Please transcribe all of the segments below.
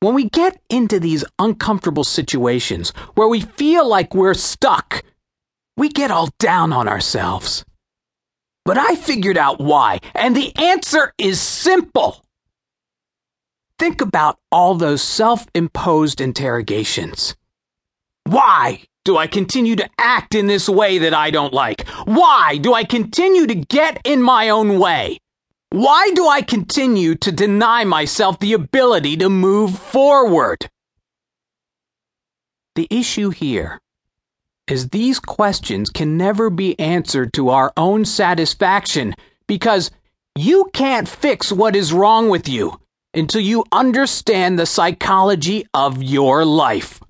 When we get into these uncomfortable situations where we feel like we're stuck, we get all down on ourselves. But I figured out why, and the answer is simple. Think about all those self imposed interrogations. Why do I continue to act in this way that I don't like? Why do I continue to get in my own way? Why do I continue to deny myself the ability to move forward? The issue here is these questions can never be answered to our own satisfaction because you can't fix what is wrong with you until you understand the psychology of your life.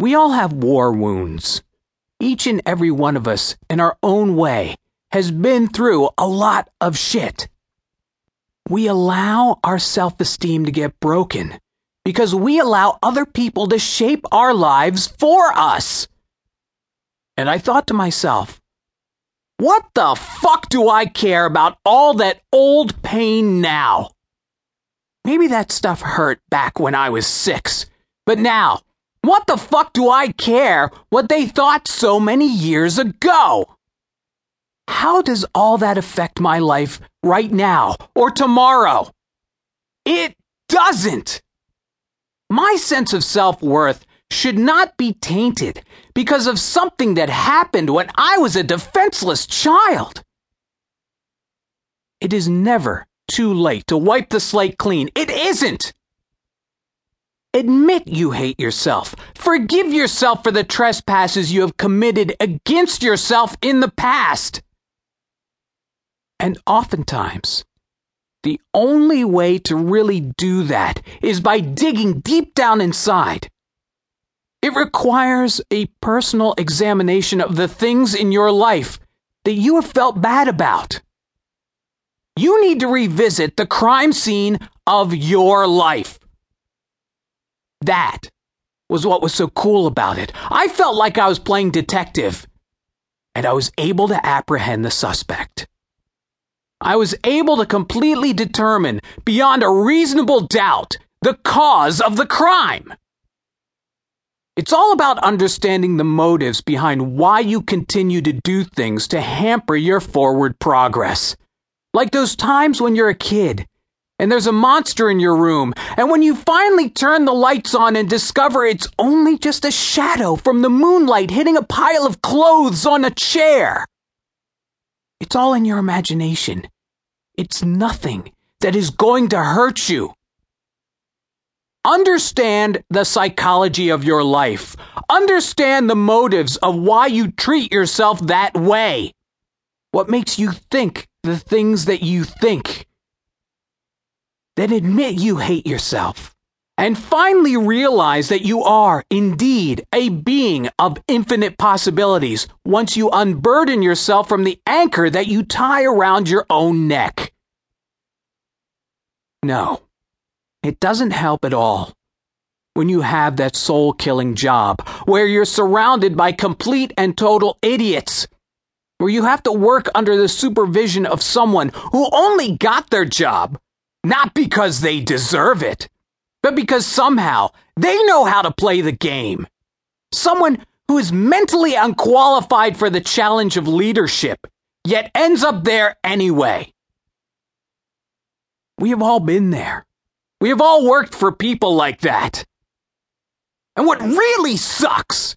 We all have war wounds. Each and every one of us, in our own way, has been through a lot of shit. We allow our self esteem to get broken because we allow other people to shape our lives for us. And I thought to myself, what the fuck do I care about all that old pain now? Maybe that stuff hurt back when I was six, but now, what the fuck do I care what they thought so many years ago? How does all that affect my life right now or tomorrow? It doesn't. My sense of self worth should not be tainted because of something that happened when I was a defenseless child. It is never too late to wipe the slate clean. It isn't. Admit you hate yourself. Forgive yourself for the trespasses you have committed against yourself in the past. And oftentimes, the only way to really do that is by digging deep down inside. It requires a personal examination of the things in your life that you have felt bad about. You need to revisit the crime scene of your life. That was what was so cool about it. I felt like I was playing detective, and I was able to apprehend the suspect. I was able to completely determine, beyond a reasonable doubt, the cause of the crime. It's all about understanding the motives behind why you continue to do things to hamper your forward progress. Like those times when you're a kid and there's a monster in your room, and when you finally turn the lights on and discover it's only just a shadow from the moonlight hitting a pile of clothes on a chair. It's all in your imagination. It's nothing that is going to hurt you. Understand the psychology of your life. Understand the motives of why you treat yourself that way. What makes you think the things that you think? Then admit you hate yourself. And finally realize that you are indeed a being of infinite possibilities once you unburden yourself from the anchor that you tie around your own neck. No, it doesn't help at all when you have that soul killing job where you're surrounded by complete and total idiots, where you have to work under the supervision of someone who only got their job not because they deserve it but because somehow they know how to play the game. Someone who is mentally unqualified for the challenge of leadership, yet ends up there anyway. We have all been there. We have all worked for people like that. And what really sucks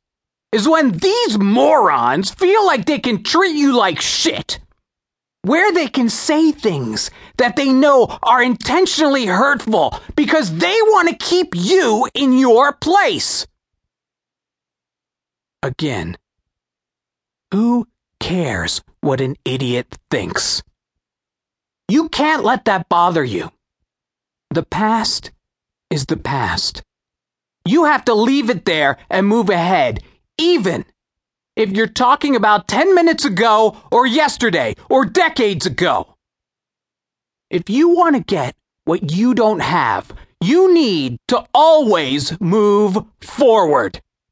is when these morons feel like they can treat you like shit where they can say things that they know are intentionally hurtful because they want to keep you in your place. Again, who cares what an idiot thinks? You can't let that bother you. The past is the past. You have to leave it there and move ahead, even if you're talking about 10 minutes ago or yesterday or decades ago. If you want to get what you don't have, you need to always move forward.